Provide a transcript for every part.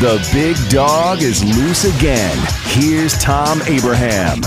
The big dog is loose again. Here's Thom Abraham.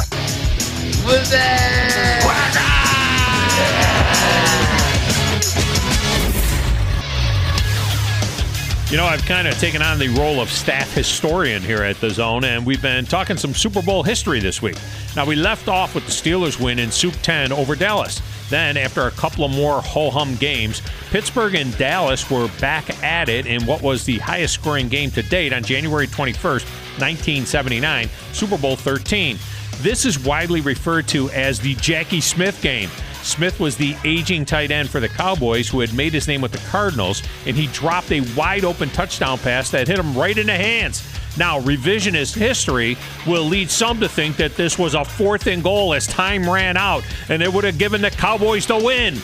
You know, I've kind of taken on the role of staff historian here at the Zone, and we've been talking some Super Bowl history this week. Now, we left off with the Steelers win in Soup 10 over Dallas. Then, after a couple of more ho hum games, Pittsburgh and Dallas were back at it in what was the highest scoring game to date on January 21st, 1979, Super Bowl 13. This is widely referred to as the Jackie Smith game. Smith was the aging tight end for the Cowboys who had made his name with the Cardinals, and he dropped a wide open touchdown pass that hit him right in the hands. Now, revisionist history will lead some to think that this was a fourth and goal as time ran out, and it would have given the Cowboys the win.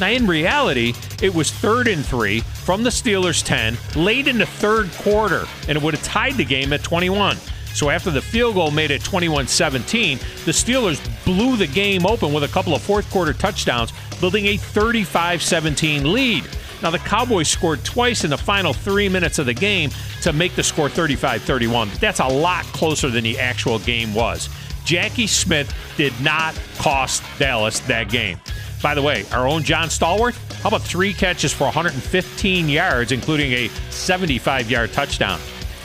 Now, in reality, it was third and three from the Steelers' 10 late in the third quarter, and it would have tied the game at 21. So after the field goal made it 21 17, the Steelers blew the game open with a couple of fourth quarter touchdowns, building a 35 17 lead. Now, the Cowboys scored twice in the final three minutes of the game to make the score 35 31. That's a lot closer than the actual game was. Jackie Smith did not cost Dallas that game. By the way, our own John Stallworth, how about three catches for 115 yards, including a 75 yard touchdown?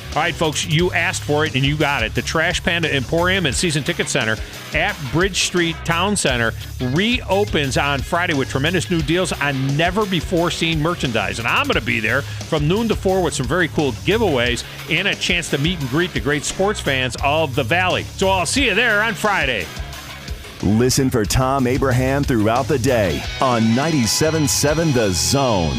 All right, folks, you asked for it and you got it. The Trash Panda Emporium and Season Ticket Center at Bridge Street Town Center reopens on Friday with tremendous new deals on never before seen merchandise. And I'm going to be there from noon to 4 with some very cool giveaways and a chance to meet and greet the great sports fans of the Valley. So I'll see you there on Friday. Listen for Thom Abraham throughout the day on 97.7 The Zone.